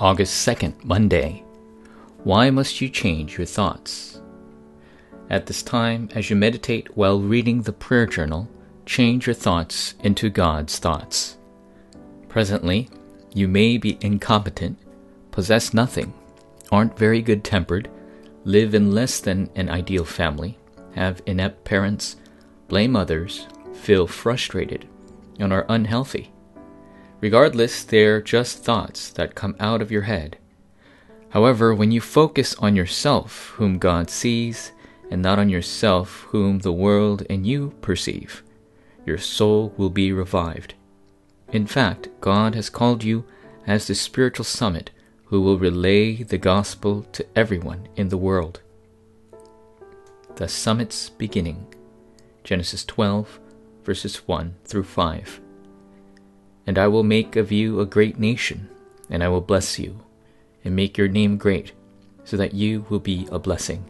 August 2nd, Monday. Why must you change your thoughts? At this time, as you meditate while reading the prayer journal, change your thoughts into God's thoughts. Presently, you may be incompetent, possess nothing, aren't very good tempered, live in less than an ideal family, have inept parents, blame others, feel frustrated, and are unhealthy. Regardless, they're just thoughts that come out of your head. However, when you focus on yourself, whom God sees, and not on yourself, whom the world and you perceive, your soul will be revived. In fact, God has called you as the spiritual summit who will relay the gospel to everyone in the world. The summit's beginning. Genesis 12, verses 1 through 5. And I will make of you a great nation, and I will bless you, and make your name great, so that you will be a blessing.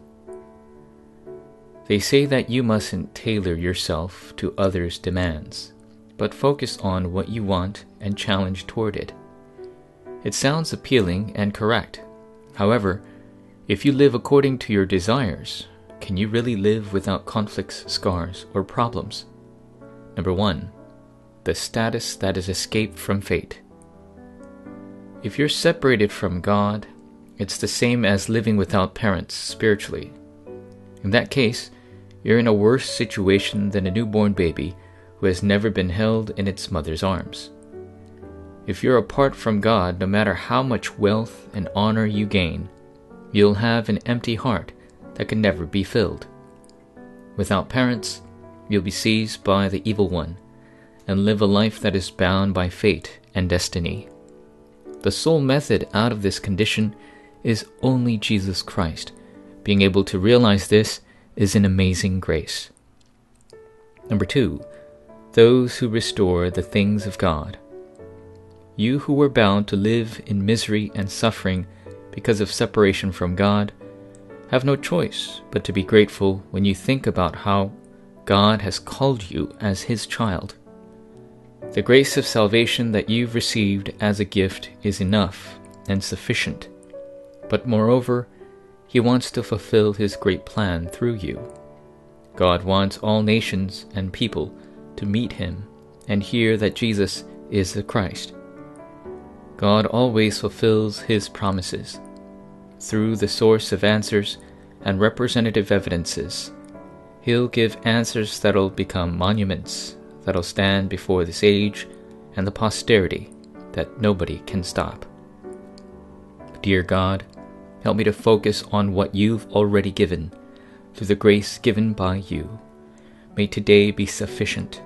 They say that you mustn't tailor yourself to others' demands, but focus on what you want and challenge toward it. It sounds appealing and correct. However, if you live according to your desires, can you really live without conflicts, scars, or problems? Number one, the status that is escape from fate. If you're separated from God, it's the same as living without parents spiritually. In that case, you're in a worse situation than a newborn baby who has never been held in its mother's arms. If you're apart from God, no matter how much wealth and honor you gain, you'll have an empty heart that can never be filled. Without parents, you'll be seized by the evil one and live a life that is bound by fate and destiny. The sole method out of this condition is only Jesus Christ. Being able to realize this is an amazing grace. Number two, those who restore the things of God. You who were bound to live in misery and suffering because of separation from God have no choice but to be grateful when you think about how God has called you as His child. The grace of salvation that you've received as a gift is enough and sufficient. But moreover, He wants to fulfill His great plan through you. God wants all nations and people to meet Him and hear that Jesus is the Christ. God always fulfills His promises through the source of answers and representative evidences. He'll give answers that'll become monuments that'll stand before this age and the posterity that nobody can stop. Dear God, help me to focus on what you've already given through the grace given by you. May today be sufficient.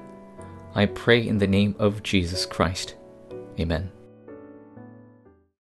I pray in the name of Jesus Christ. Amen.